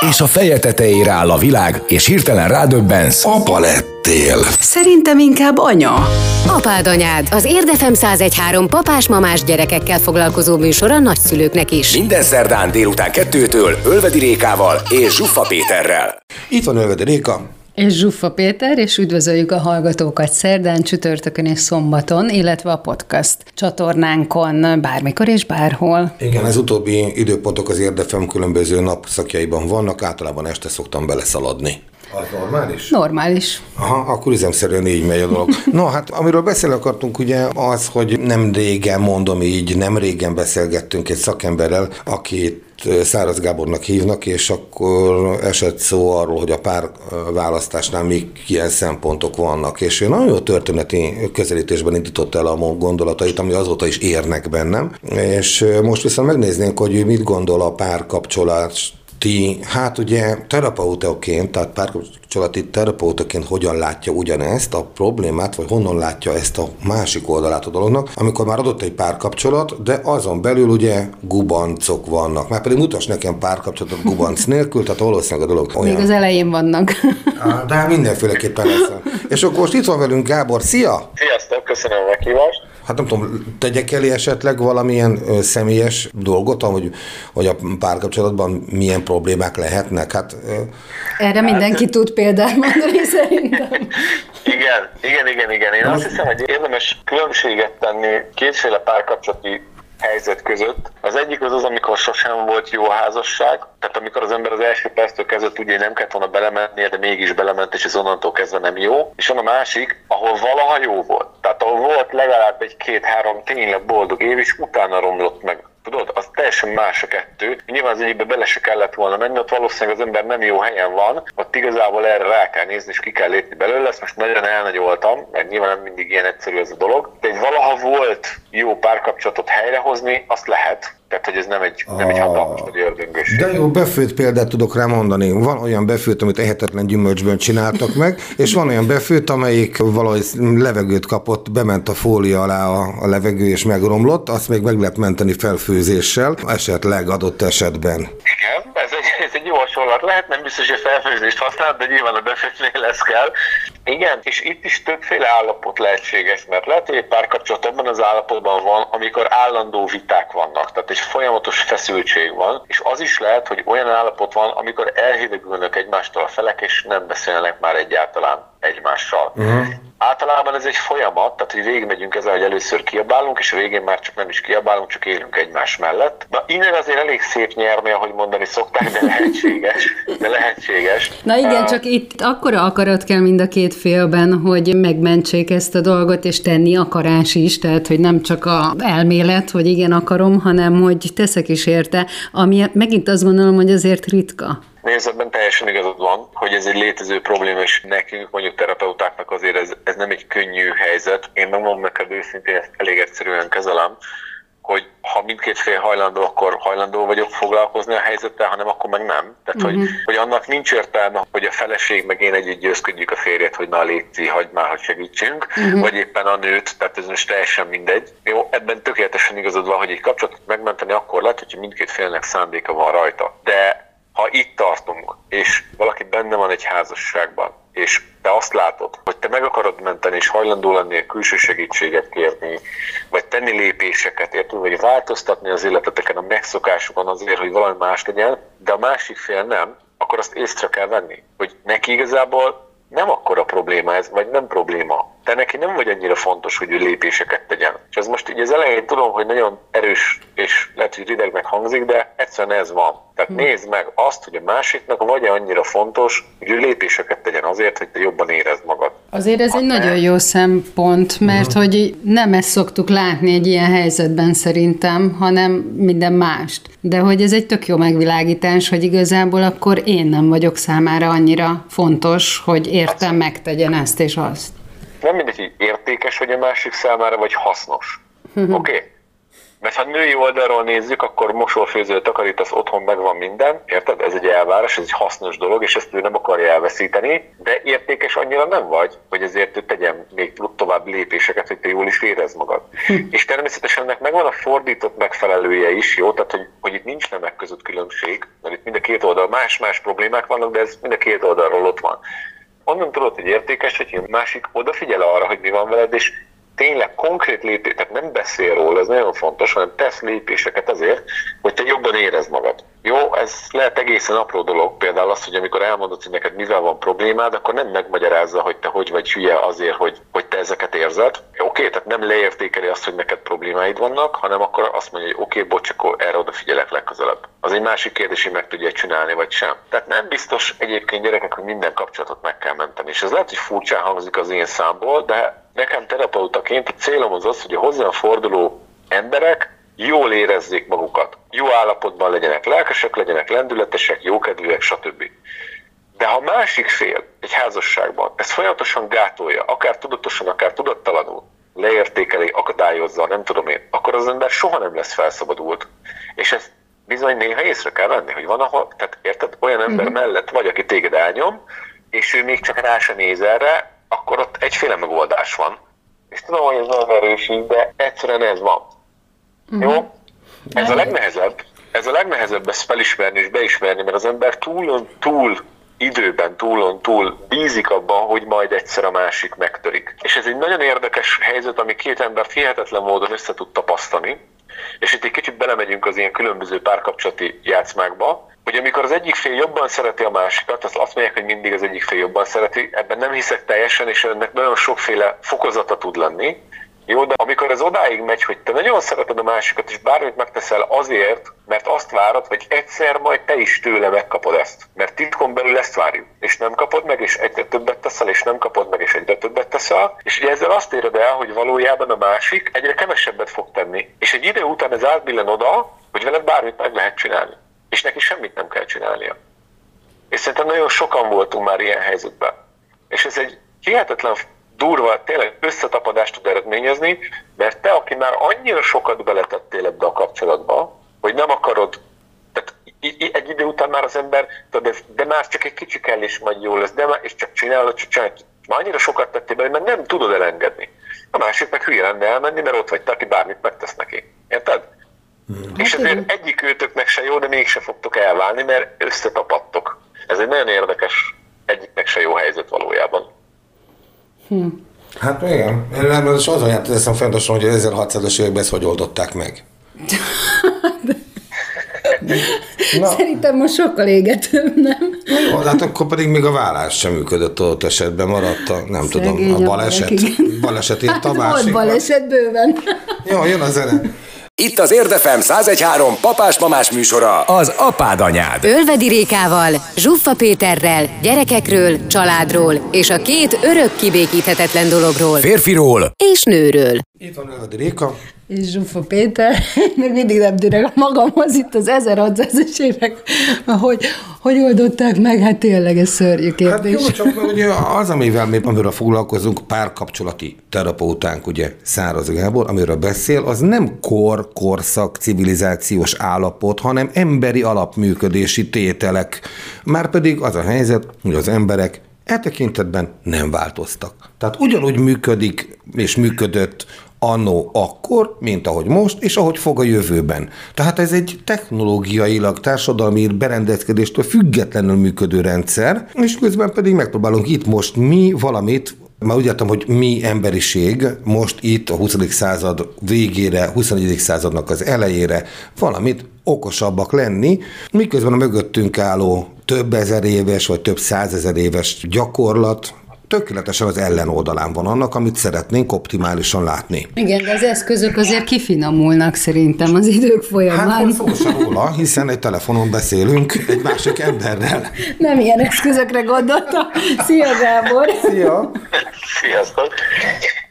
És a feje tetejére áll a világ, és hirtelen rádöbbensz. Apa lettél. Szerintem inkább anya. Apád anyád, az Érdefem 1013 papás-mamás gyerekekkel foglalkozó műsor a nagyszülőknek is. Minden szerdán délután kettőtől Ölvedi Rékával és Zsuffa Péterrel. Itt van Ölvedi Réka. És Zsuffa Péter, és üdvözöljük a hallgatókat szerdán, csütörtökön és szombaton, illetve a podcast csatornánkon bármikor és bárhol. Igen, az utóbbi időpontok az érdefem különböző napszakjaiban vannak, általában este szoktam beleszaladni. Az normális? Normális. Aha, akkor üzemszerűen így megy a dolog. No, hát amiről beszélni akartunk ugye az, hogy nem régen, mondom így, nem régen beszélgettünk egy szakemberrel, akit Száraz Gábornak hívnak, és akkor esett szó arról, hogy a pár választásnál még ilyen szempontok vannak, és ő nagyon jó történeti közelítésben indította el a gondolatait, ami azóta is érnek bennem, és most viszont megnéznénk, hogy ő mit gondol a párkapcsolat ti, hát ugye terapeutaként, tehát párkapcsolati terapeutaként hogyan látja ugyanezt a problémát, vagy honnan látja ezt a másik oldalát a dolognak, amikor már adott egy párkapcsolat, de azon belül ugye gubancok vannak. Már pedig mutass nekem párkapcsolatot gubanc nélkül, tehát valószínűleg a dolog olyan. Még az elején vannak. De hát mindenféleképpen lesz. És akkor most itt van velünk Gábor, szia! Sziasztok, köszönöm a meghívást! Hát nem tudom, tegyek elé esetleg valamilyen ö, személyes dolgot, hogy, hogy a párkapcsolatban milyen problémák lehetnek? Hát, ö... Erre mindenki hát, tud példát mondani szerintem. Igen, igen, igen, igen. Én azt hiszem, hogy érdemes különbséget tenni kétféle párkapcsolati helyzet között. Az egyik az az, amikor sosem volt jó a házasság, tehát amikor az ember az első perctől kezdve tudja, hogy nem kellett volna belemennie, de mégis belement, és ez onnantól kezdve nem jó. És van a másik, ahol valaha jó volt. Tehát ahol volt legalább egy két-három tényleg boldog év, és utána romlott meg Tudod, az teljesen más a kettő. Nyilván az egyikbe bele se kellett volna menni, ott valószínűleg az ember nem jó helyen van, ott igazából erre rá kell nézni, és ki kell lépni belőle. Ezt most nagyon elnagyoltam, mert nyilván nem mindig ilyen egyszerű ez a dolog. De egy valaha volt jó párkapcsolatot helyrehozni, azt lehet. Tehát, hogy ez nem egy, nem egy hatalmas nagy ördöngös. De jó, befőtt példát tudok rá mondani. Van olyan befőtt, amit ehetetlen gyümölcsből csináltak meg, és van olyan befőtt, amelyik valahogy levegőt kapott, bement a fólia alá a, a levegő, és megromlott, azt még meg lehet menteni felfőzéssel, esetleg adott esetben. Igen, ez egy, ez egy jó hasonlat lehet, nem biztos, hogy felfőzést használ, de nyilván a befőttnél lesz kell. Igen, és itt is többféle állapot lehetséges, mert lehet, hogy egy párkapcsolat abban az állapotban van, amikor állandó viták vannak, tehát egy folyamatos feszültség van, és az is lehet, hogy olyan állapot van, amikor elhidegülnek egymástól a felek, és nem beszélnek már egyáltalán egymással. Uh-huh. Általában ez egy folyamat, tehát hogy végigmegyünk ezzel, hogy először kiabálunk, és a végén már csak nem is kiabálunk, csak élünk egymás mellett. De innen azért elég szép nyerni, ahogy mondani szokták, de lehetséges. De lehetséges. Na igen, uh, csak itt akkora akarat kell mind a két félben, hogy megmentsék ezt a dolgot, és tenni akarás is, tehát hogy nem csak a elmélet, hogy igen akarom, hanem hogy teszek is érte, ami megint azt gondolom, hogy azért ritka. Nézzetben teljesen igazad van, hogy ez egy létező probléma, és nekünk, mondjuk terapeutáknak azért ez, ez nem egy könnyű helyzet. Én megmondom neked őszintén, ezt elég egyszerűen kezelem, hogy ha mindkét fél hajlandó, akkor hajlandó vagyok foglalkozni a helyzettel, hanem akkor meg nem. Tehát, uh-huh. hogy, mhm. hogy annak nincs értelme, hogy a feleség meg én együtt győzködjük a férjet, hogy na létszi, hagyd már, hogy segítsünk, uh-huh. vagy éppen a nőt, tehát ez most teljesen mindegy. Jó, ebben tökéletesen igazad van, hogy egy kapcsolatot megmenteni akkor lehet, hogy mindkét félnek szándéka van rajta. De ha itt tartunk, és valaki benne van egy házasságban, és te azt látod, hogy te meg akarod menteni, és hajlandó lenni a külső segítséget kérni, vagy tenni lépéseket, érted, vagy változtatni az életeteken, a megszokásokon azért, hogy valami más legyen, de a másik fél nem, akkor azt észre kell venni, hogy neki igazából nem akkora probléma ez, vagy nem probléma. Te neki nem vagy annyira fontos, hogy ő lépéseket tegyen. És ez most így az elején tudom, hogy nagyon erős, és hogy ridegnek hangzik, de egyszerűen ez van. Tehát hmm. nézd meg azt, hogy a másiknak vagy annyira fontos, hogy ő lépéseket tegyen azért, hogy te jobban érezd magad. Azért ez egy ne... nagyon jó szempont, mert hmm. hogy nem ezt szoktuk látni egy ilyen helyzetben szerintem, hanem minden mást. De hogy ez egy tök jó megvilágítás, hogy igazából akkor én nem vagyok számára annyira fontos, hogy értem megtegyen ezt és azt. Nem mindegy, hogy értékes vagy a másik számára, vagy hasznos. Hmm. Oké? Okay? Mert ha női oldalról nézzük, akkor mosófőző, takarítasz, otthon megvan minden, érted? Ez egy elvárás, ez egy hasznos dolog, és ezt ő nem akarja elveszíteni, de értékes annyira nem vagy, hogy ezért ő tegyen még tovább lépéseket, hogy te jól is érez magad. Hm. És természetesen ennek megvan a fordított megfelelője is, jó? Tehát, hogy, hogy itt nincs nemek között különbség, mert itt mind a két oldal más-más problémák vannak, de ez mind a két oldalról ott van. Onnan tudod, hogy értékes, hogy a másik odafigyel arra, hogy mi van veled, és tényleg konkrét lépés, tehát nem beszél róla, ez nagyon fontos, hanem tesz lépéseket azért, hogy te jobban érezd magad. Jó, ez lehet egészen apró dolog, például az, hogy amikor elmondod, hogy neked mivel van problémád, akkor nem megmagyarázza, hogy te hogy vagy hülye azért, hogy, hogy te ezeket érzed. Oké, okay, tehát nem leértékeli azt, hogy neked problémáid vannak, hanem akkor azt mondja, hogy oké, okay, bocs, akkor erre odafigyelek legközelebb. Az egy másik kérdés, hogy meg tudja csinálni, vagy sem. Tehát nem biztos egyébként gyerekek, hogy minden kapcsolatot meg kell menteni. És ez lehet, hogy furcsán hangzik az én számból, de nekem terapeutaként a célom az az, hogy a hozzám forduló emberek jól érezzék magukat. Jó állapotban legyenek, lelkesek legyenek, lendületesek, jókedvűek, stb. De ha másik fél egy házasságban ezt folyamatosan gátolja, akár tudatosan, akár tudattalanul, leértékeli, akadályozza, nem tudom én, akkor az ember soha nem lesz felszabadult. És ezt bizony néha észre kell venni, hogy van, ahol, tehát érted, olyan ember mm-hmm. mellett vagy, aki téged elnyom, és ő még csak rá sem néz erre, akkor ott egyféle megoldás van. És tudom, hogy ez nagyon erős, de egyszerűen ez van. Uh-huh. Jó? Ez a legnehezebb. Ez a legnehezebb ezt felismerni és beismerni, mert az ember túlon túl időben túlon túl bízik abban, hogy majd egyszer a másik megtörik. És ez egy nagyon érdekes helyzet, ami két ember hihetetlen módon össze tud tapasztani, és itt egy kicsit belemegyünk az ilyen különböző párkapcsolati játszmákba, hogy amikor az egyik fél jobban szereti a másikat, azt azt mondják, hogy mindig az egyik fél jobban szereti, ebben nem hiszek teljesen, és ennek nagyon sokféle fokozata tud lenni, jó, de amikor ez odáig megy, hogy te nagyon szereted a másikat, és bármit megteszel azért, mert azt várod, hogy egyszer majd te is tőle megkapod ezt. Mert titkon belül ezt várjuk. És nem kapod meg, és egyre többet teszel, és nem kapod meg, és egyre többet teszel. És ugye ezzel azt éred el, hogy valójában a másik egyre kevesebbet fog tenni. És egy idő után ez átbillen oda, hogy veled bármit meg lehet csinálni. És neki semmit nem kell csinálnia. És szerintem nagyon sokan voltunk már ilyen helyzetben. És ez egy hihetetlen durva, tényleg összetapadást tud eredményezni, mert te, aki már annyira sokat beletettél ebbe a kapcsolatba, hogy nem akarod, tehát egy idő után már az ember, tudod, de már csak egy kicsi kell, és majd jó lesz, de már, és csak csinálod, csak csinálod. Már annyira sokat tettél bele, mert nem tudod elengedni. A másik meg hülye lenne elmenni, mert ott vagy te, aki bármit megtesz neki. Érted? Hmm. És hát ezért egyik őtöknek se jó, de mégse fogtok elválni, mert összetapadtok. Ez egy nagyon érdekes, egyiknek se jó helyzet valójában. Hm. Hát igen. Nem, az azon járt eszem fontosan, hogy az 1600-as években ezt hogy oldották meg. Na. Szerintem most sokkal égetőbb, nem? Jó, hát akkor pedig még a vállás sem működött ott esetben, maradt a, nem Szegény tudom, a baleset. Baleset írt a hát Volt baleset bőven. Jó, jön a zene. Itt az Érdefem 1013 papás-mamás műsora, az apád anyád. Ölvedi Rékával, Zsuffa Péterrel, gyerekekről, családról és a két örök kibékíthetetlen dologról. Férfiról és nőről. Itt van Ölvedi Réka. És Zsuffa Péter, még mindig nem tűnök magamhoz itt az 1600-es évek, hogy, hogy oldották meg, hát tényleg ez szörnyű kérdés. Hát jó, csak ugye az, amivel mi, amiről foglalkozunk, párkapcsolati terapeutánk, ugye Száraz Gábor, amiről beszél, az nem kor, korszak, civilizációs állapot, hanem emberi alapműködési tételek. Márpedig az a helyzet, hogy az emberek e tekintetben nem változtak. Tehát ugyanúgy működik és működött annó akkor, mint ahogy most, és ahogy fog a jövőben. Tehát ez egy technológiailag, társadalmi berendezkedéstől függetlenül működő rendszer, és közben pedig megpróbálunk itt most mi valamit már úgy értem, hogy mi emberiség most itt a 20. század végére, 21. századnak az elejére valamit okosabbak lenni, miközben a mögöttünk álló több ezer éves vagy több százezer éves gyakorlat, tökéletesen az ellenoldalán van annak, amit szeretnénk optimálisan látni. Igen, de az eszközök azért kifinomulnak szerintem az idők folyamán. Hát szó sem róla, hiszen egy telefonon beszélünk egy másik emberrel. Nem ilyen eszközökre gondoltam. Szia Gábor! Szia! Sziasztok!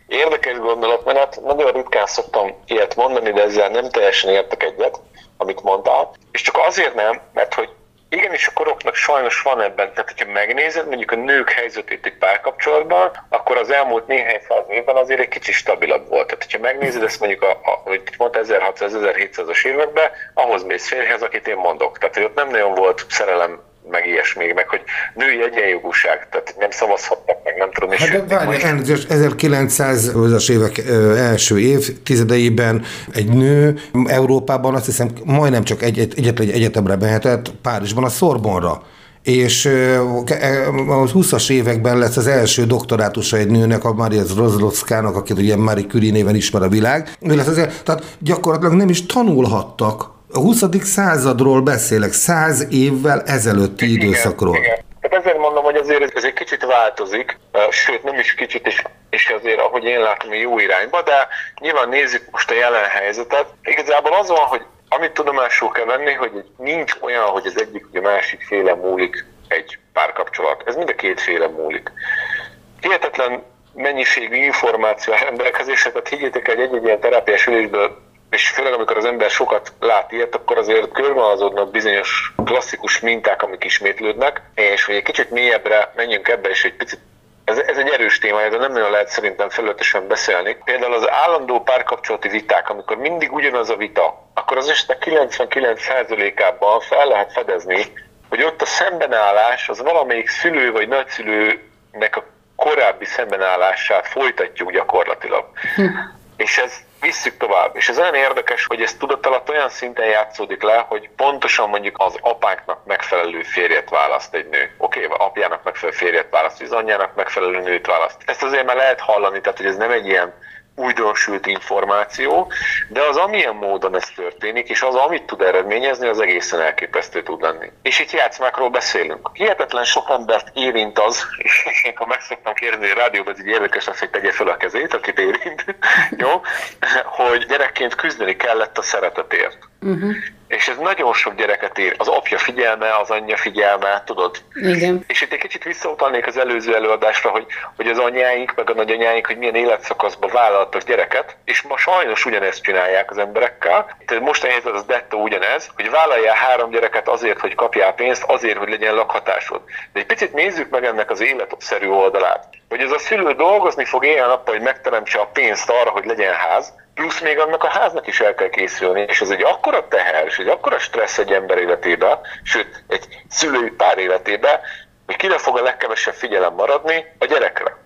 Érdekes gondolat, mert hát nagyon ritkán szoktam ilyet mondani, de ezzel nem teljesen értek egyet, amit mondtál. És csak azért nem, mert hogy Igenis a koroknak sajnos van ebben, tehát hogyha megnézed mondjuk a nők helyzetét egy párkapcsolatban, akkor az elmúlt néhány száz évben azért egy kicsit stabilabb volt. Tehát hogyha megnézed ezt mondjuk, a, a, hogy mondta 1600-1700-as években, ahhoz mész férjhez, akit én mondok. Tehát hogy ott nem nagyon volt szerelem meg ilyesmi, meg hogy női egyenjogúság, tehát nem szavazhatnak, meg nem tudom. Hát de várj, 1900-as évek első év tizedeiben egy nő Európában azt hiszem majdnem csak egy, egy, egyetlen egy egyetemre mehetett, Párizsban a Szorbonra és a 20-as években lesz az első doktorátusa egy nőnek, a Maria Rozlockának, akit ugye Marie Curie néven ismer a világ. lesz az, tehát gyakorlatilag nem is tanulhattak a 20. századról beszélek, száz évvel ezelőtti igen, időszakról. Igen. Hogy azért ez egy kicsit változik, sőt nem is kicsit, és, és azért ahogy én látom, jó irányba, de nyilván nézzük most a jelen helyzetet. Igazából az van, hogy amit tudomásul kell venni, hogy nincs olyan, hogy az egyik vagy a másik féle múlik egy párkapcsolat. Ez mind a két féle múlik. Hihetetlen mennyiségű információ rendelkezésre, tehát higgyétek egy egy-egy ilyen terápiás ülésből és főleg amikor az ember sokat lát ilyet, akkor azért körvonalazódnak bizonyos klasszikus minták, amik ismétlődnek, és hogy egy kicsit mélyebbre menjünk ebbe, és egy picit ez, ez egy erős téma, de nem nagyon lehet szerintem felületesen beszélni. Például az állandó párkapcsolati viták, amikor mindig ugyanaz a vita, akkor az esetek 99%-ában fel lehet fedezni, hogy ott a szembenállás az valamelyik szülő vagy nagyszülőnek a korábbi szembenállását folytatjuk gyakorlatilag. Hm. És ez visszük tovább. És ez olyan érdekes, hogy ez tudatalatt olyan szinten játszódik le, hogy pontosan mondjuk az apáknak megfelelő férjet választ egy nő. Oké, okay, apjának megfelelő férjet választ, az anyjának megfelelő nőt választ. Ezt azért már lehet hallani, tehát hogy ez nem egy ilyen újdonsült információ, de az amilyen módon ez történik, és az, amit tud eredményezni, az egészen elképesztő tud lenni. És itt játszmákról beszélünk. Hihetetlen sok embert érint az, és én ha meg szoktam kérdezni, a rádióban ez így érdekes lesz, hogy tegye fel a kezét, akit érint, jó, hogy gyerekként küzdeni kellett a szeretetért. Uh-huh. És ez nagyon sok gyereket ér. Az apja figyelme, az anyja figyelme, tudod? Igen. És itt egy kicsit visszautalnék az előző előadásra, hogy, hogy az anyáink, meg a nagyanyáink, hogy milyen életszakaszban vállaltak gyereket, és ma sajnos ugyanezt csinálják az emberekkel. Tehát most a helyzet az dettó ugyanez, hogy vállaljál három gyereket azért, hogy kapjál pénzt, azért, hogy legyen lakhatásod. De egy picit nézzük meg ennek az életszerű oldalát. Hogy ez a szülő dolgozni fog éjjel-nappal, hogy megteremtse a pénzt arra, hogy legyen ház, plusz még annak a háznak is el kell készülni, és ez egy akkora teher, és egy akkora stressz egy ember életébe, sőt, egy szülői pár életébe, hogy kire fog a legkevesebb figyelem maradni? A gyerekre.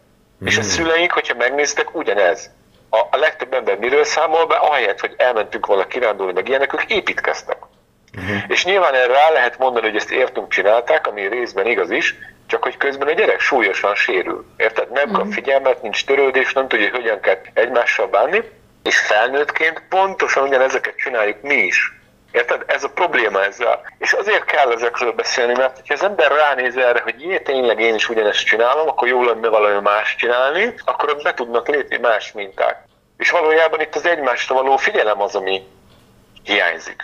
Mm. És a hmm. szüleink, hogyha megnéztek, ugyanez. A, a legtöbb ember miről számol be, ahelyett, hogy elmentünk volna kirándulni, meg ilyenek, ők építkeztek. Uh-huh. És nyilván erre rá lehet mondani, hogy ezt értünk csinálták, ami részben igaz is, csak hogy közben a gyerek súlyosan sérül. Érted? Nem kap hmm. figyelmet, nincs törődés, nem tudja, hogy hogyan kell egymással bánni, és felnőttként pontosan ugyanezeket csináljuk mi is. Érted? Ez a probléma ezzel. És azért kell ezekről beszélni, mert ha az ember ránéz erre, hogy jé, tényleg én is ugyanezt csinálom, akkor jó lenne valami más csinálni, akkor ott be tudnak lépni más minták. És valójában itt az egymásra való figyelem az, ami hiányzik.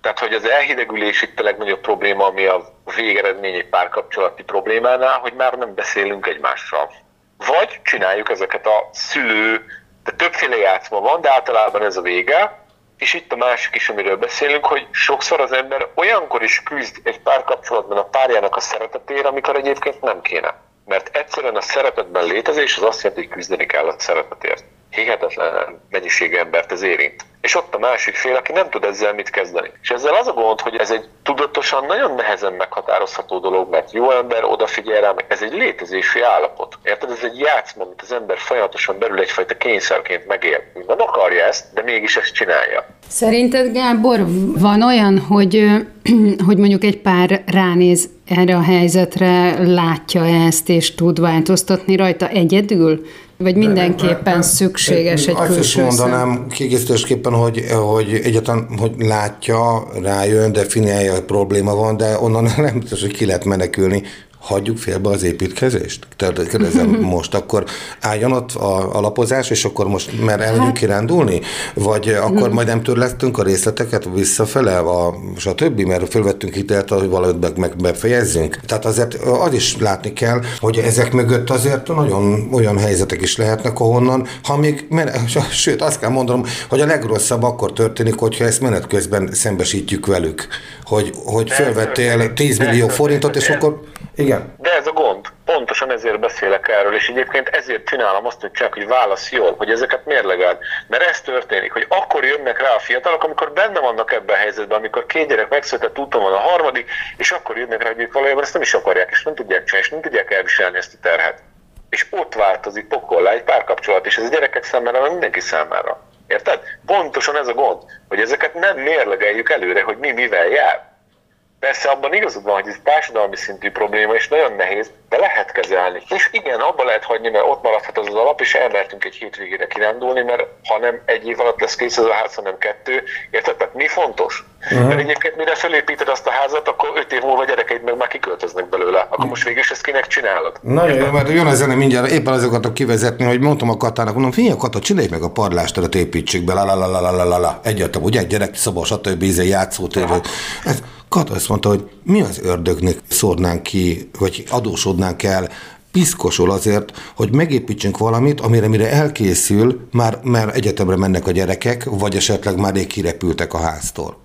Tehát, hogy az elhidegülés itt a legnagyobb probléma, ami a végeredmény egy párkapcsolati problémánál, hogy már nem beszélünk egymással. Vagy csináljuk ezeket a szülő de többféle játszma van, de általában ez a vége. És itt a másik is, amiről beszélünk, hogy sokszor az ember olyankor is küzd egy párkapcsolatban a párjának a szeretetére, amikor egyébként nem kéne. Mert egyszerűen a szeretetben létezés az azt jelenti, hogy küzdeni kell a szeretetért hihetetlen mennyiségű embert ez érint. És ott a másik fél, aki nem tud ezzel mit kezdeni. És ezzel az a gond, hogy ez egy tudatosan nagyon nehezen meghatározható dolog, mert jó ember odafigyel rá, ez egy létezési állapot. Érted? Ez egy játszma, amit az ember folyamatosan belül egyfajta kényszerként megél. Nem akarja ezt, de mégis ezt csinálja. Szerinted, Gábor, van olyan, hogy, hogy mondjuk egy pár ránéz erre a helyzetre, látja ezt, és tud változtatni rajta egyedül? Vagy mindenképpen szükséges egy Azt külső is mondanám kiegészítésképpen, hogy, hogy egyáltalán hogy látja, rájön, definiálja, hogy probléma van, de onnan nem biztos, hogy ki lehet menekülni, hagyjuk félbe az építkezést? Tehát kérdezem most, akkor álljon ott a alapozás, és akkor most már elmegyünk hát... kirándulni? Vagy akkor majd nem törlesztünk a részleteket visszafele, a, stb., mert fölvettünk hitelt, hogy valamit meg, meg befejezzünk. Tehát azért az is látni kell, hogy ezek mögött azért nagyon olyan helyzetek is lehetnek, ahonnan, ha még, sőt, azt kell mondanom, hogy a legrosszabb akkor történik, hogyha ezt menet közben szembesítjük velük, hogy, hogy fölvettél 10 millió forintot, és akkor igen. De ez a gond. Pontosan ezért beszélek erről, és egyébként ezért csinálom azt, hogy csak, hogy válasz jól, hogy ezeket mérlegeld. Mert ez történik, hogy akkor jönnek rá a fiatalok, amikor benne vannak ebben a helyzetben, amikor két gyerek megszületett, úton van a harmadik, és akkor jönnek rá, hogy ők valójában ezt nem is akarják, és nem tudják csinálni, és nem tudják elviselni ezt a terhet. És ott változik pokollá egy párkapcsolat, és ez a gyerekek számára, mindenki számára. Érted? Pontosan ez a gond, hogy ezeket nem mérlegeljük előre, hogy mi mivel jár. Persze abban igazad van, hogy ez társadalmi szintű probléma, és nagyon nehéz, de lehet kezelni. És igen, abba lehet hagyni, mert ott maradhat az az alap, és elmertünk egy hétvégére kirándulni, mert ha nem egy év alatt lesz kész ez a ház, hanem kettő, érted? Tehát mi fontos? Uh-huh. Mert egyébként mire felépíted azt a házat, akkor öt év múlva gyerekeid meg már kiköltöznek belőle. Akkor most végül is ezt kinek csinálod? Nagyon jó, mert jön a zene mindjárt, éppen azokat a kivezetni, hogy mondtam a Katának, mondom, figyelj Kata, csinálj meg a padlásteret, építsük be, la la la la la la la, egyáltalán, ugye, gyerek, szoba, stb. Izé, játszótér. Ez, Kat azt mondta, hogy mi az ördögnek szórnánk ki, vagy adósodnánk el piszkosul azért, hogy megépítsünk valamit, amire mire elkészül, már, már egyetemre mennek a gyerekek, vagy esetleg már rég kirepültek a háztól.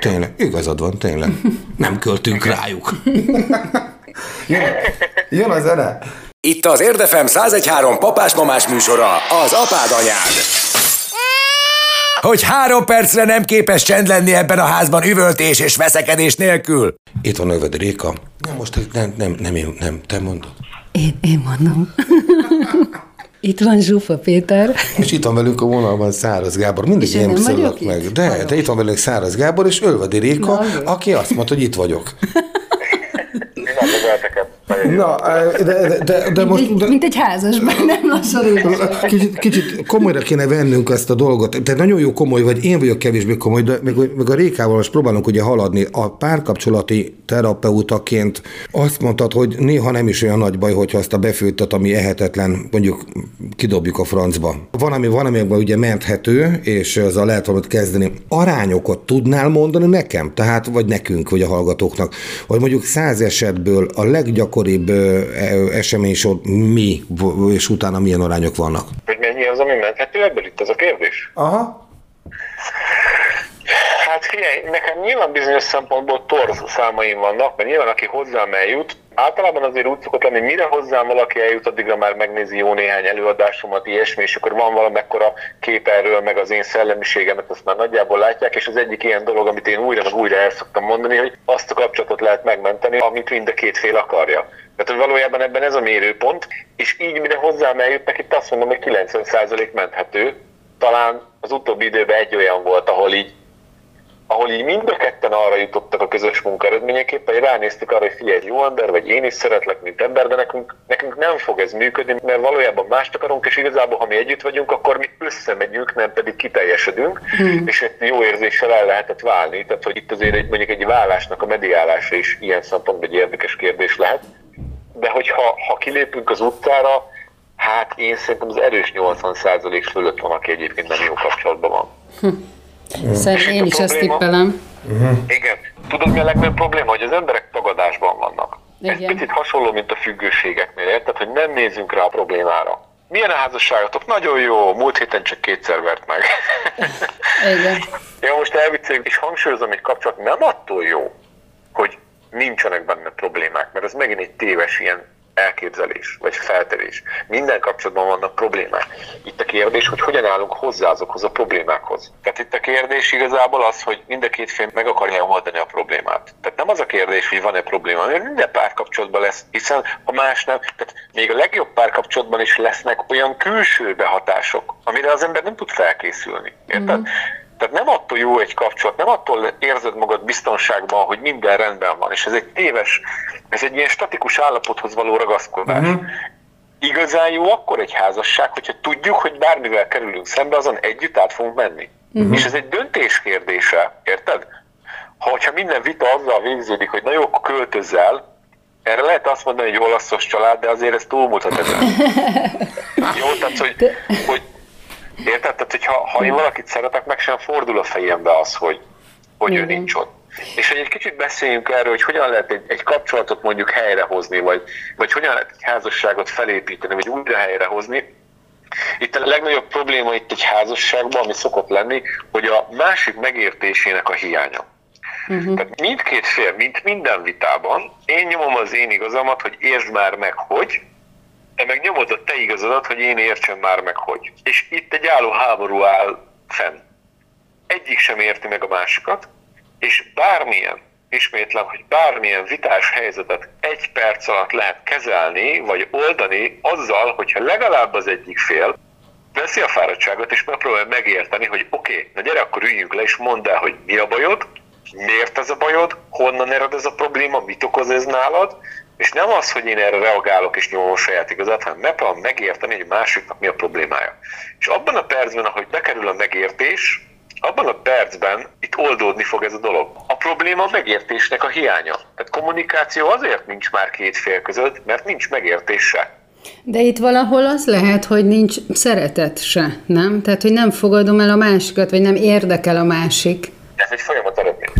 Tényleg, igazad van, tényleg. Nem költünk rájuk. jön, jön a zene. Itt az Érdefem 1013 papás-mamás műsora, az apád anyád hogy három percre nem képes csend lenni ebben a házban üvöltés és veszekedés nélkül. Itt van Öved Réka. Nem, most nem, nem, nem, én, nem, te mondod. Én, én mondom. Itt van Zsufa Péter. És itt van velünk a vonalban Száraz Gábor. Mindig én szólok meg. Itt? De, de itt van velünk Száraz Gábor és Ölvedi Réka, Na, aki azt mondta, hogy itt vagyok. Na, de, de, de, de most... De, mint egy házasban, nem lassan kicsit, kicsit komolyra kéne vennünk ezt a dolgot. Tehát nagyon jó komoly vagy, én vagyok kevésbé komoly, de meg, meg a Rékával most próbálunk ugye haladni. A párkapcsolati terapeutaként azt mondtad, hogy néha nem is olyan nagy baj, hogyha azt a befőttet, ami ehetetlen, mondjuk kidobjuk a francba. Van, ami van, amiben ugye menthető, és az a lehet valamit kezdeni. Arányokat tudnál mondani nekem? Tehát, vagy nekünk, vagy a hallgatóknak, hogy mondjuk száz esetből a leggyakoribb leggyakoribb eseménysor mi, és utána milyen arányok vannak? Hogy mennyi az, ami menthető ebből itt ez a kérdés? Aha. Hát figyelj, nekem nyilván bizonyos szempontból torz számaim vannak, mert nyilván aki hozzám eljut, általában azért úgy szokott lenni, mire hozzám valaki eljut, addigra már megnézi jó néhány előadásomat, ilyesmi, és akkor van valamekkora kép erről, meg az én szellemiségemet, azt már nagyjából látják, és az egyik ilyen dolog, amit én újra meg újra el szoktam mondani, hogy azt a kapcsolatot lehet megmenteni, amit mind a két fél akarja. Tehát, hogy valójában ebben ez a mérőpont, és így mire hozzám eljutnak, itt azt mondom, hogy 90% menthető. Talán az utóbbi időben egy olyan volt, ahol így ahol így mind a ketten arra jutottak a közös munka eredményeképpen, hogy ránéztük arra, hogy figyelj, jó ember, vagy én is szeretlek, mint ember, de nekünk, nekünk nem fog ez működni, mert valójában mást akarunk, és igazából, ha mi együtt vagyunk, akkor mi összemegyünk, nem pedig kiteljesedünk, hmm. és egy jó érzéssel el lehetett válni. Tehát, hogy itt azért egy, mondjuk egy vállásnak a mediálása is ilyen szempontból egy érdekes kérdés lehet. De hogyha ha kilépünk az utcára, hát én szerintem az erős 80% fölött van, aki egyébként nem jó kapcsolatban van. Hm. Szerintem én is ezt tippelem. Uh-huh. Igen. Tudod, mi a legnagyobb probléma? Hogy az emberek tagadásban vannak. Igen. Ez picit hasonló, mint a függőségeknél, érted? Hogy nem nézünk rá a problémára. Milyen a házasságotok? Nagyon jó, múlt héten csak kétszer vert meg. Igen. Ja, most elvicceljük, és hangsúlyozom, hogy kapcsolat nem attól jó, hogy nincsenek benne problémák, mert ez megint egy téves ilyen elképzelés, vagy feltevés. Minden kapcsolatban vannak problémák. Itt a kérdés, hogy hogyan állunk hozzá azokhoz a problémákhoz. Tehát itt a kérdés igazából az, hogy mind a két fél meg akarja oldani a problémát. Tehát nem az a kérdés, hogy van-e probléma, mert minden párkapcsolatban lesz, hiszen ha más nem, tehát még a legjobb párkapcsolatban is lesznek olyan külső behatások, amire az ember nem tud felkészülni. Érted? Mm. Tehát nem attól jó egy kapcsolat, nem attól érzed magad biztonságban, hogy minden rendben van, és ez egy téves, ez egy ilyen statikus állapothoz való ragaszkodás. Uh-huh. Igazán jó akkor egy házasság, hogyha tudjuk, hogy bármivel kerülünk szembe, azon együtt át fogunk menni. Uh-huh. És ez egy döntés kérdése, érted? Ha hogyha minden vita azzal végződik, hogy na jó, költözzel, erre lehet azt mondani, hogy olaszos család, de azért ez túlmutat ezen. Jó, tehát, hogy, hogy érted? Tehát, hogy ha, én valakit szeretek, meg sem fordul a fejembe az, hogy, hogy ő nincs ott. És hogy egy kicsit beszéljünk erről, hogy hogyan lehet egy, egy kapcsolatot mondjuk helyrehozni, vagy, vagy hogyan lehet egy házasságot felépíteni, vagy újra helyrehozni. Itt a legnagyobb probléma itt egy házasságban, ami szokott lenni, hogy a másik megértésének a hiánya. Uh-huh. Tehát mindkét fél, mint minden vitában, én nyomom az én igazamat, hogy értsd már meg, hogy, te meg nyomod a te igazadat, hogy én értsem már meg, hogy. És itt egy álló háború áll fenn. Egyik sem érti meg a másikat, és bármilyen, ismétlem, hogy bármilyen vitás helyzetet egy perc alatt lehet kezelni, vagy oldani azzal, hogyha legalább az egyik fél veszi a fáradtságot, és megpróbálja megérteni, hogy oké, okay, na gyere, akkor üljünk le, és mondd el, hogy mi a bajod, miért ez a bajod, honnan ered ez a probléma, mit okoz ez nálad, és nem az, hogy én erre reagálok és nyomom a saját igazat, hanem megpróbálom megérteni, hogy másiknak mi a problémája. És abban a percben, ahogy bekerül a megértés, abban a percben itt oldódni fog ez a dolog. A probléma a megértésnek a hiánya. Tehát kommunikáció azért nincs már két fél között, mert nincs megértése. De itt valahol az lehet, hogy nincs szeretet se, nem? Tehát, hogy nem fogadom el a másikat, vagy nem érdekel a másik. Ez egy folyamat eredmény.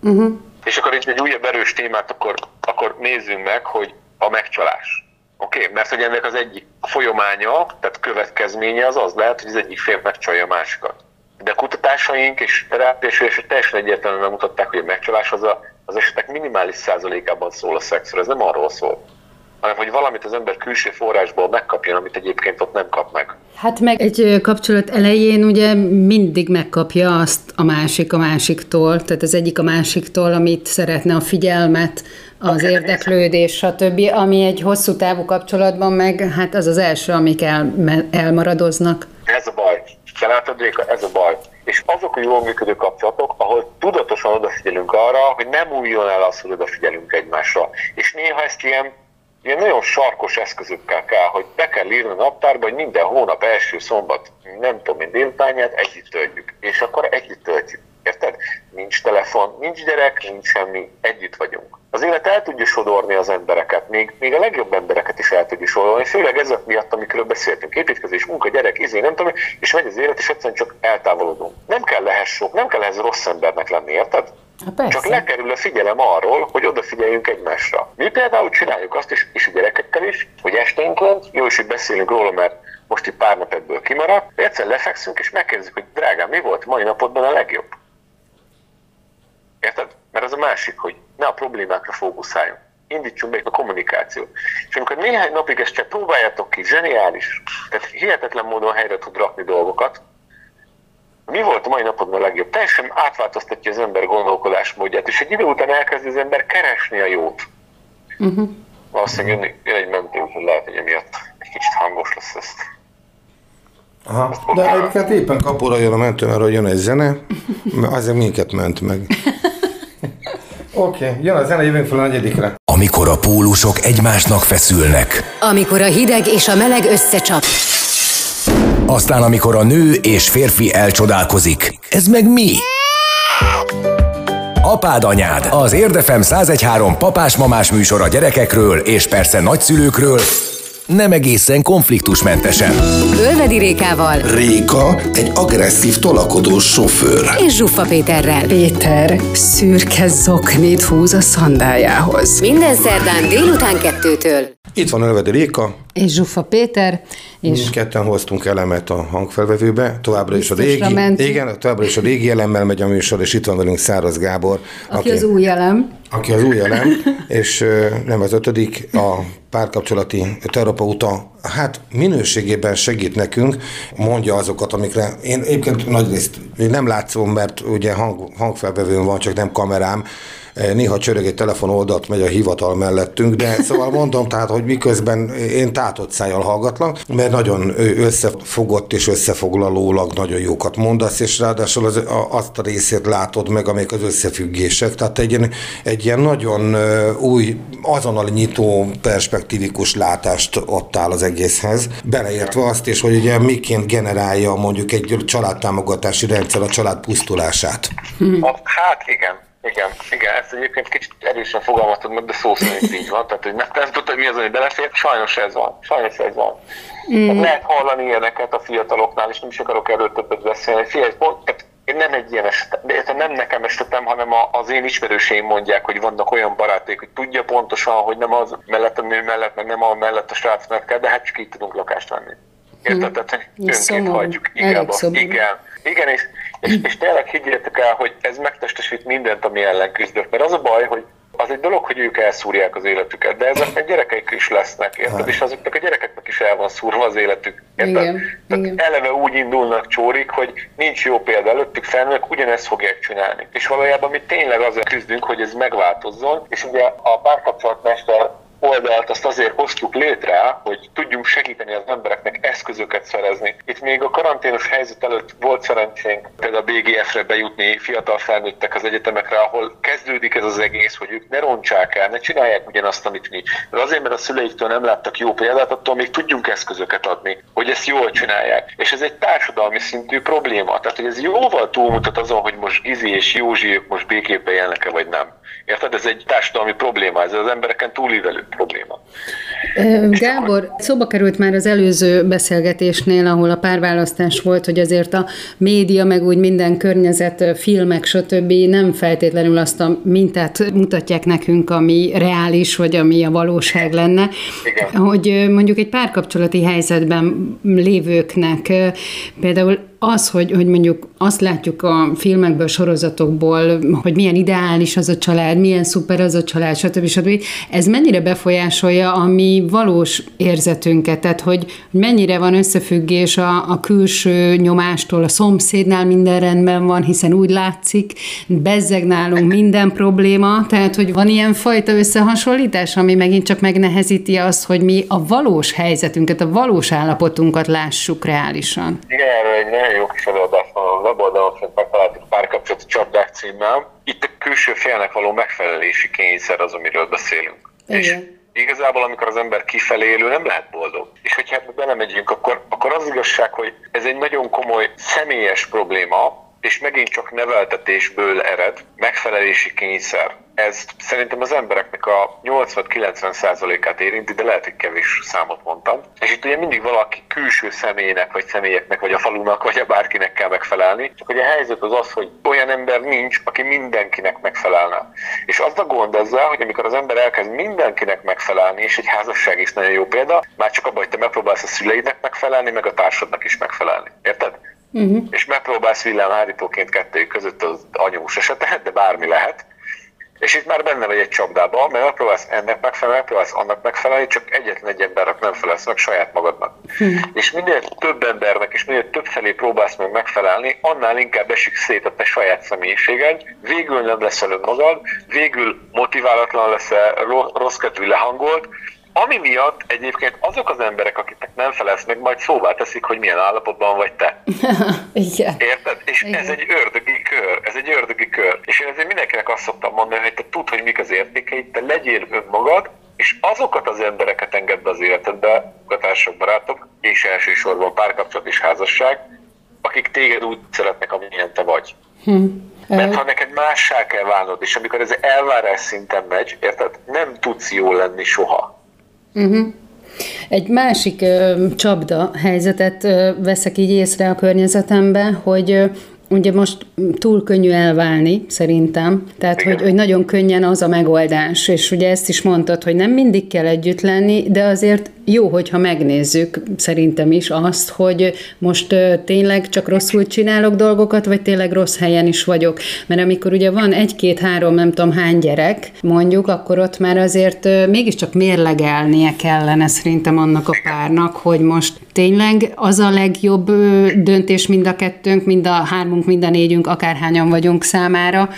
Uh-huh. És akkor itt egy újabb erős témát akkor, akkor nézzünk meg, hogy a megcsalás. Oké, okay? mert hogy ennek az egyik folyamánya, tehát következménye az az lehet, hogy az egyik fél megcsalja a másikat. De kutatásaink és terápiás és teljesen egyértelműen megmutatták, hogy a megcsalás az a, az esetek minimális százalékában szól a szexről. Ez nem arról szól, hanem hogy valamit az ember külső forrásból megkapjon, amit egyébként ott nem kap meg. Hát meg egy kapcsolat elején ugye mindig megkapja azt a másik a másiktól, tehát az egyik a másiktól, amit szeretne a figyelmet, az okay, érdeklődés, stb., ami egy hosszú távú kapcsolatban meg, hát az az első, amik el, elmaradoznak. Ez a baj. Látod, ez a baj. És azok a jól működő kapcsolatok, ahol tudatosan odafigyelünk arra, hogy nem újjon el az, hogy odafigyelünk egymásra. És néha ezt ilyen ilyen nagyon sarkos eszközökkel kell, hogy be kell írni a naptárba, hogy minden hónap első szombat, nem tudom én, délutánját együtt töltjük. És akkor együtt töltjük. Érted? Nincs telefon, nincs gyerek, nincs semmi, együtt vagyunk. Az élet el tudja sodorni az embereket, még, még a legjobb embereket is el tudja sodorni, főleg ezek miatt, amikről beszéltünk, építkezés, munka, gyerek, izé, nem tudom, és megy az élet, és egyszerűen csak eltávolodunk. Nem kell sok, nem kell ehhez rossz embernek lenni, érted? Ha, Csak lekerül a figyelem arról, hogy odafigyeljünk egymásra. Mi például csináljuk azt is, és a gyerekekkel is, hogy esténként, jó is, hogy beszélünk róla, mert most itt pár nap ebből kimaradt, egyszer lefekszünk, és megkérdezzük, hogy drágám, mi volt mai napodban a legjobb? Érted? Mert az a másik, hogy ne a problémákra fókuszáljunk. Indítsunk be a kommunikációt. És amikor néhány napig ezt csak próbáljátok ki, zseniális, tehát hihetetlen módon helyre tud rakni dolgokat, mi volt a mai napodon a legjobb? Teljesen átváltoztatja az ember gondolkodásmódját, és egy idő után elkezdi az ember keresni a jót. Uh-huh. Valószínűleg jön, jön egy mentő, hogy lehet, hogy emiatt egy kicsit hangos lesz ezt. Aha, de egyébként éppen kapóra jön a mentő, mert jön egy zene, azért minket ment meg. Oké, okay, jön a zene, jövünk fel a negyedikre. Amikor a pólusok egymásnak feszülnek. Amikor a hideg és a meleg összecsap. Aztán amikor a nő és férfi elcsodálkozik. Ez meg mi? Apád anyád, az Érdefem 1013 papás-mamás műsor a gyerekekről és persze nagyszülőkről, nem egészen konfliktusmentesen. Ölvedi Rékával. Réka egy agresszív tolakodó sofőr. És Zsuffa Péterrel. Péter szürke zoknit húz a szandájához. Minden szerdán délután kettőtől. Itt van Ölvedi Réka. És Zsuffa Péter. És Mindketten hoztunk elemet a hangfelvevőbe, továbbra is a régi, igen, továbbra is a régi elemmel megy a műsor, és itt van velünk Száraz Gábor, aki az új elem. aki az új elem, és nem az ötödik, a párkapcsolati terapeuta, hát minőségében segít nekünk, mondja azokat, amikre én egyébként nagyrészt nem látszom, mert ugye hang, hangfelvevőn van, csak nem kamerám, néha csörög egy telefon oldalt, megy a hivatal mellettünk, de szóval mondom, tehát, hogy miközben én tátott szájjal hallgatlak, mert nagyon összefogott és összefoglalólag nagyon jókat mondasz, és ráadásul az, azt a részét látod meg, amelyek az összefüggések, tehát egy, ilyen- egy ilyen nagyon új, azonnal nyitó perspektívikus látást adtál az egészhez, beleértve azt is, hogy ugye miként generálja mondjuk egy családtámogatási rendszer a család pusztulását. Hát igen, Igen, igen, ezt egyébként kicsit erősen fogalmaztad meg, de szó szerint így van. Tehát, hogy nem, nem tudta, hogy mi az, ami belefér. Sajnos ez van. Sajnos ez van. Mm. lehet hallani ilyeneket a fiataloknál, és nem is akarok erről többet beszélni. Figyelj, pont, én nem egy ilyen esetem, de nem nekem esetem, hanem az én ismerőseim mondják, hogy vannak olyan baráték, hogy tudja pontosan, hogy nem az mellett a nő mellett, meg nem a mellett a srác mellett kell, de hát csak így tudunk lakást venni. Érted? Hmm. Tehát, önként hagyjuk. Igen, igen, igen, és, és, és tényleg higgyétek el, hogy ez megtestesít mindent, ami ellen küzdök. Mert az a baj, hogy az egy dolog, hogy ők elszúrják az életüket, de ezeknek gyerekeik is lesznek, érted? És azoknak a gyerekeknek is el van szúrva az életük, érted? Igen, Tehát igen. eleve úgy indulnak csórik, hogy nincs jó példa előttük, felnőtt ugyanezt fogják csinálni. És valójában mi tényleg azért küzdünk, hogy ez megváltozzon, és ugye a párkapcsolatmester oldalt azt azért hoztuk létre, hogy tudjunk segíteni az embereknek eszközöket szerezni. Itt még a karanténos helyzet előtt volt szerencsénk például a BGF-re bejutni fiatal felnőttek az egyetemekre, ahol kezdődik ez az egész, hogy ők ne rontsák el, ne csinálják ugyanazt, amit mi. De azért, mert a szüleiktől nem láttak jó példát, attól még tudjunk eszközöket adni, hogy ezt jól csinálják. És ez egy társadalmi szintű probléma. Tehát, hogy ez jóval túlmutat azon, hogy most Gizi és Józsi ők most békében élnek-e vagy nem. Érted? Ez egy társadalmi probléma, ez az embereken túlívelő probléma. Gábor, szóba került már az előző beszélgetésnél, ahol a párválasztás volt, hogy azért a média, meg úgy minden környezet, filmek, stb. nem feltétlenül azt a mintát mutatják nekünk, ami reális, vagy ami a valóság lenne. Igen. Hogy mondjuk egy párkapcsolati helyzetben lévőknek például az, hogy, hogy mondjuk azt látjuk a filmekből, sorozatokból, hogy milyen ideális az a család, milyen szuper az a család, stb. stb. Ez mennyire befolyásolja a mi valós érzetünket, tehát hogy mennyire van összefüggés a, a külső nyomástól, a szomszédnál minden rendben van, hiszen úgy látszik, bezzeg nálunk minden probléma, tehát hogy van ilyen fajta összehasonlítás, ami megint csak megnehezíti azt, hogy mi a valós helyzetünket, a valós állapotunkat lássuk reálisan. Igen, erről egy nagyon jó kis előadás van a weboldalon, fent megtaláltuk párkapcsolati csapdák címmel. Itt a külső félnek való megfelelési kényszer az, amiről beszélünk. Igen. És igazából, amikor az ember kifelé élő, nem lehet boldog. És hogyha ebbe belemegyünk, akkor, akkor az igazság, hogy ez egy nagyon komoly személyes probléma, és megint csak neveltetésből ered, megfelelési kényszer. Ez szerintem az embereknek a 80-90%-át érinti, de lehet, hogy kevés számot mondtam. És itt ugye mindig valaki külső személynek, vagy személyeknek, vagy a falunak, vagy a bárkinek kell megfelelni. Csak hogy a helyzet az az, hogy olyan ember nincs, aki mindenkinek megfelelne. És az a gond ezzel, hogy amikor az ember elkezd mindenkinek megfelelni, és egy házasság is nagyon jó példa, már csak abban, hogy te megpróbálsz a szüleidnek megfelelni, meg a társadnak is megfelelni. Érted? uh-huh. és megpróbálsz villámhárítóként kettőjük között az anyós esetet, de bármi lehet, és itt már benne vagy egy csapdába, mert megpróbálsz ennek megfelelni, megpróbálsz annak megfelelni, csak egyetlen egy embernek nem felelsz meg saját magadnak. Hmm. És minél több embernek és minél több felé próbálsz meg megfelelni, annál inkább esik szét a te saját személyiséged, végül nem leszel önmagad, végül motiválatlan leszel, rossz kedvű lehangolt, ami miatt egyébként azok az emberek, akiknek nem felelsz meg, majd szóvá teszik, hogy milyen állapotban vagy te. Igen. Érted? És Igen. ez egy ördögi kör. Ez egy ördögi kör. És én ezért mindenkinek azt szoktam mondani, hogy te tudd, hogy mik az értékeid, te legyél önmagad, és azokat az embereket engedd be az életedbe, munkatársak, barátok, és elsősorban párkapcsolat és házasság, akik téged úgy szeretnek, amilyen te vagy. Hm. Mert ha neked mássá kell válnod, és amikor ez elvárás szinten megy, érted, nem tudsz jól lenni soha. Uh-huh. Egy másik ö, csapda helyzetet ö, veszek így észre a környezetembe, hogy ö, ugye most túl könnyű elválni, szerintem. Tehát, hogy, hogy nagyon könnyen az a megoldás. És ugye ezt is mondtad, hogy nem mindig kell együtt lenni, de azért jó, hogyha megnézzük szerintem is azt, hogy most tényleg csak rosszul csinálok dolgokat, vagy tényleg rossz helyen is vagyok. Mert amikor ugye van egy-két-három, nem tudom hány gyerek, mondjuk, akkor ott már azért mégiscsak mérlegelnie kellene szerintem annak a párnak, hogy most tényleg az a legjobb döntés mind a kettőnk, mind a hármunk, mind a négyünk, akárhányan vagyunk számára,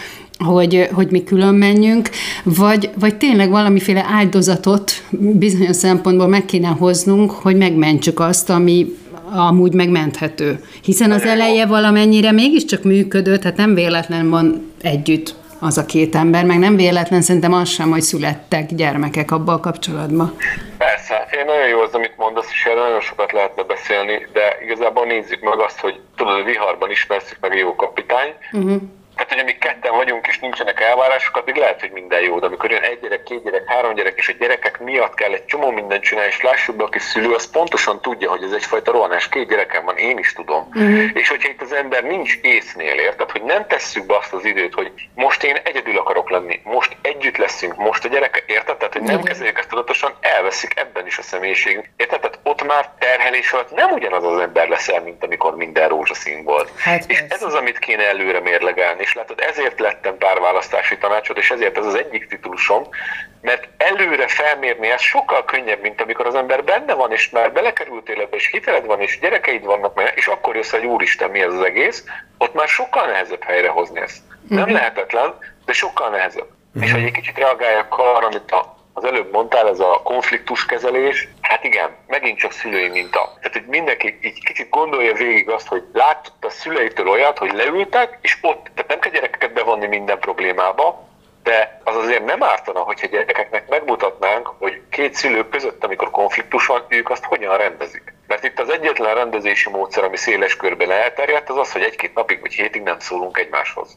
hogy, hogy mi külön menjünk, vagy, vagy tényleg valamiféle áldozatot bizonyos szempontból meg kéne hoznunk, hogy megmentsük azt, ami amúgy megmenthető. Hiszen az eleje valamennyire mégiscsak működött, tehát nem véletlen van együtt az a két ember, meg nem véletlen szerintem az sem, hogy születtek gyermekek abban a kapcsolatban. Persze, én nagyon jó az, amit mondasz, és erről nagyon sokat lehetne beszélni, de igazából nézzük meg azt, hogy tudod, a viharban ismersz meg jó kapitány, uh-huh Tehát, hogy amíg ketten vagyunk és nincsenek elvárások, addig lehet, hogy minden jó, de amikor jön egy gyerek, két gyerek, három gyerek, és a gyerekek miatt kell egy csomó mindent csinálni, és lássuk be, aki szülő, az pontosan tudja, hogy ez egyfajta rohanás. Két gyerekem van, én is tudom. Uh-huh. És hogyha itt az ember nincs észnél, érted, hogy nem tesszük be azt az időt, hogy most én egyedül akarok lenni, most együtt leszünk, most a gyerek, érted? Tehát, hogy nem kezeljük ezt tudatosan, elveszik ebben is a személyiség. Érted? Tehát ott már terhelés alatt nem ugyanaz az ember leszel, mint amikor minden rózsaszín volt. Hát és persze. ez az, amit kéne előre mérlegelni. És látod, ezért lettem párválasztási tanácsot, és ezért ez az egyik titulusom, mert előre felmérni ez sokkal könnyebb, mint amikor az ember benne van, és már belekerültél ebbe, és hiteled van, és gyerekeid vannak, és akkor jössz, hogy úristen, mi ez az egész, ott már sokkal nehezebb helyrehozni ezt. Nem lehetetlen, de sokkal nehezebb. És hogy egy kicsit reagáljak arra, amit a az előbb mondtál, ez a konfliktuskezelés, hát igen, megint csak szülői minta. Tehát, hogy mindenki így kicsit gondolja végig azt, hogy látott a szüleitől olyat, hogy leültek, és ott, tehát nem kell gyerekeket bevonni minden problémába, de az azért nem ártana, hogyha gyerekeknek megmutatnánk, hogy két szülő között, amikor konfliktus van, ők azt hogyan rendezik. Mert itt az egyetlen rendezési módszer, ami széles körben elterjedt, az az, hogy egy-két napig vagy hétig nem szólunk egymáshoz.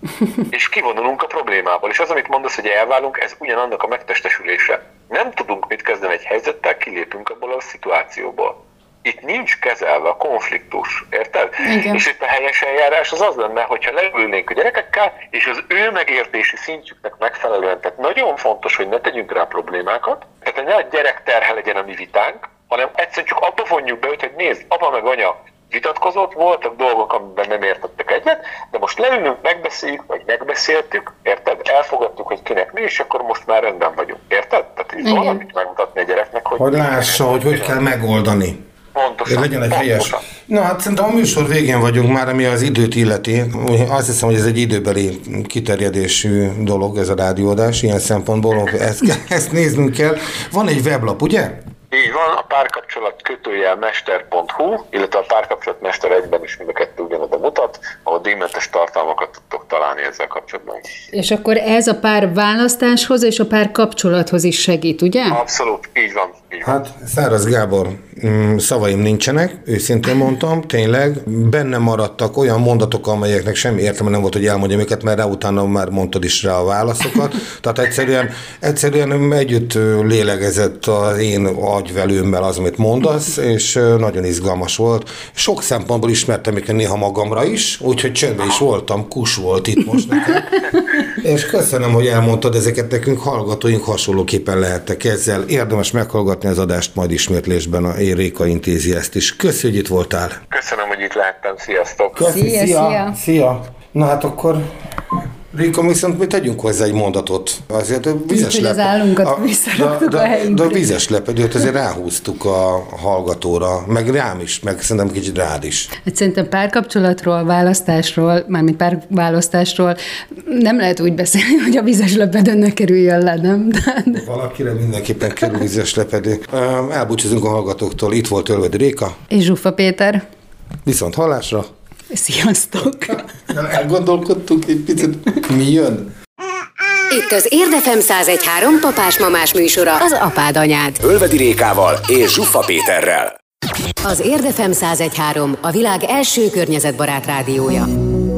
és kivonulunk a problémából. És az, amit mondasz, hogy elválunk, ez ugyanannak a megtestesülése. Nem tudunk mit kezdeni egy helyzettel, kilépünk abból a szituációból. Itt nincs kezelve a konfliktus, érted? Igen. És itt a helyes eljárás az az lenne, hogyha leülnénk a gyerekekkel, és az ő megértési szintjüknek megfelelően, tehát nagyon fontos, hogy ne tegyünk rá problémákat, tehát ne a gyerek terhe legyen a mi vitánk, hanem egyszerűen csak abba vonjuk be, őt, hogy nézd, apa meg anya vitatkozott, voltak dolgok, amiben nem értettek egyet, de most leülünk, megbeszéljük, vagy megbeszéltük, érted? Elfogadtuk, hogy kinek mi, és akkor most már rendben vagyunk, érted? Tehát így Igen. valamit megmutatni a gyereknek, hogy... Hogy lássa, hogy hogy kell megoldani. Pontosan. Legyen egy helyes. pontosan. Na hát szerintem a műsor végén vagyunk már, ami az időt illeti. Azt hiszem, hogy ez egy időbeli kiterjedésű dolog, ez a rádióadás, ilyen szempontból ezt, ezt néznünk kell. Van egy weblap, ugye? Így van, a párkapcsolat kötőjel mester.hu, illetve a párkapcsolat mester egyben is mind a kettő ugyanoda mutat, ahol díjmentes tartalmakat tudtok találni ezzel kapcsolatban. És akkor ez a pár választáshoz és a pár kapcsolathoz is segít, ugye? Abszolút, így van. Így van. Hát Száraz Gábor, mm, szavaim nincsenek, őszintén mondtam, tényleg benne maradtak olyan mondatok, amelyeknek semmi értelme nem volt, hogy elmondjam őket, mert rá utána már mondtad is rá a válaszokat. Tehát egyszerűen, egyszerűen együtt lélegezett az én agyvelőmmel az, amit mondasz, és nagyon izgalmas volt. Sok szempontból ismertem őket néha magamra is, úgyhogy csöndben is voltam, kus volt itt most nekem. És köszönöm, hogy elmondtad ezeket nekünk, hallgatóink hasonlóképpen lehettek ezzel. Érdemes meghallgatni az adást, majd ismétlésben a Réka intézi ezt is. Köszönjük, hogy itt voltál. Köszönöm, hogy itt lehettem, sziasztok! Köszi, Szia, szia. szia. Na hát akkor Réka, viszont mi tegyünk hozzá egy mondatot. Azért a vizes hogy az állunkat visszaraktuk de, a de, helyünkre. de a vizes lepedőt azért ráhúztuk a hallgatóra, meg rám is, meg szerintem kicsit rád is. Hát szerintem párkapcsolatról, választásról, mármint párválasztásról nem lehet úgy beszélni, hogy a vizes lepedőn ne kerüljön le, nem? De, Valakire mindenképpen kerül vizes lepedő. Elbúcsúzunk a hallgatóktól. Itt volt Ölvedi Réka. és Zsuffa Péter, Viszont hallásra. Sziasztok! Elgondolkodtunk egy picit, mi jön? Itt az Érdefem 1013 papás-mamás műsora, az apád anyád. Ölvedi Rékával és Zsuffa Péterrel. Az Érdefem 1013 a világ első környezetbarát rádiója.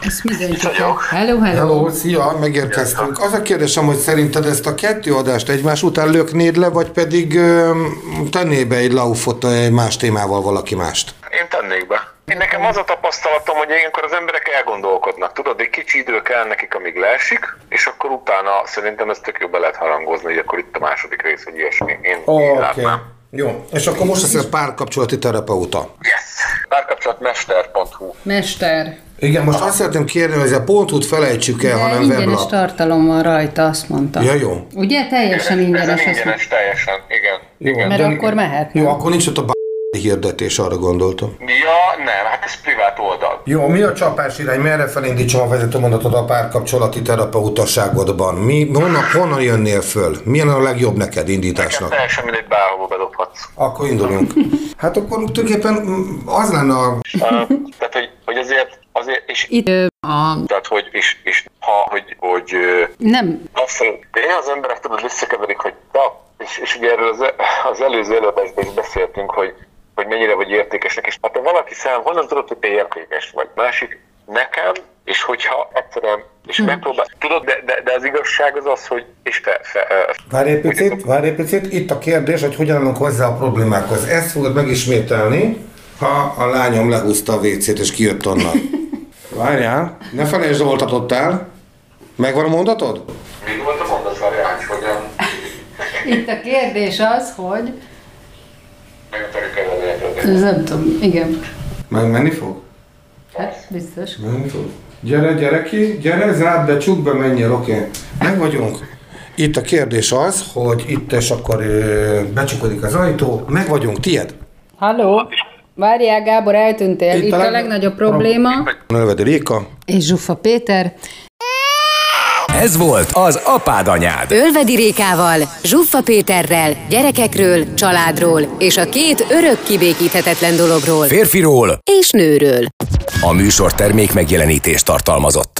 Ezt mi döntjük el? Hello, hello! Hello, szia, megérkeztünk. Az a kérdésem, hogy szerinted ezt a kettő adást egymás után löknéd le, vagy pedig ö, tenné be egy laufot egy más témával valaki mást? Én tennék be. Én nekem az a tapasztalatom, hogy ilyenkor az emberek elgondolkodnak. Tudod, egy kicsi idő kell nekik, amíg leesik, és akkor utána szerintem ezt tök jobban lehet harangozni, hogy akkor itt a második rész, hogy ilyesmi. Én Oké. így látnám. Jó, és akkor most leszel párkapcsolati terapeuta. Yes! Párkapcsolatmester.hu Mester, Igen, most azt szeretném kérni, hogy ez a pontot felejtsük el, de hanem ingyenes weblap. tartalom van rajta, azt mondta. Ja, jó. Ugye? Teljesen ingyenes. Ez azt ingyenes, teljesen, igen. jó igen. Mert akkor mehet, Jó, akkor nincs ott a b- hirdetés, arra gondoltam. Ja, nem, hát ez privát oldal. Jó, mi a csapás irány? Merre felindítsam a vezetőmondatot a párkapcsolati terapeutaságodban? Mi, honnan, honnan jönnél föl? Milyen a legjobb neked indításnak? Teljesen mindegy, bárhova bedobhatsz. Akkor induljunk. Hát akkor tulajdonképpen mm, az lenne a... Uh, tehát, hogy, hogy azért, azért és, Itt a... tehát, hogy, és, és ha, hogy, hogy Nem, azt de én az emberek tudod összekeverik, hogy ta, és, és ugye erről az, az előző előadásban is beszéltünk, hogy, hogy mennyire vagy értékesnek, és hát ha valaki szám, honnan tudod, hogy te értékes vagy? Másik, nekem, és hogyha egyszerűen, és megpróbál, tudod, de, de, de az igazság az az, hogy, és fe, fe, Várj egy picit, várj egy picit. Itt a kérdés, hogy hogyan állunk hozzá a problémákhoz. Ezt fogod megismételni, ha a lányom lehúzta a WC-t és kijött onnan. Várjál, ne felejtsd, hol tartottál. Megvan a mondatod? Még volt a mondat variáns, hogyan itt a kérdés az, hogy... el Ez nem tudom, igen. Meg menni fog? Hát, biztos. Menni fog. Gyere, gyere ki, gyere, zárd be, csukd be, menjél, oké. Okay. Meg vagyunk. Itt a kérdés az, hogy itt és akkor becsukodik az ajtó. Meg vagyunk, tied. Halló? Várjál, Gábor, eltűntél. Itt, Itt a a leg- legnagyobb probléma. Növedi Réka. És Zsuffa Péter. Ez volt az apád anyád. Ölvedi Rékával, Zsuffa Péterrel, gyerekekről, családról és a két örök kibékíthetetlen dologról Férfiról és nőről. a műsor termék megjelenítést tartalmazott.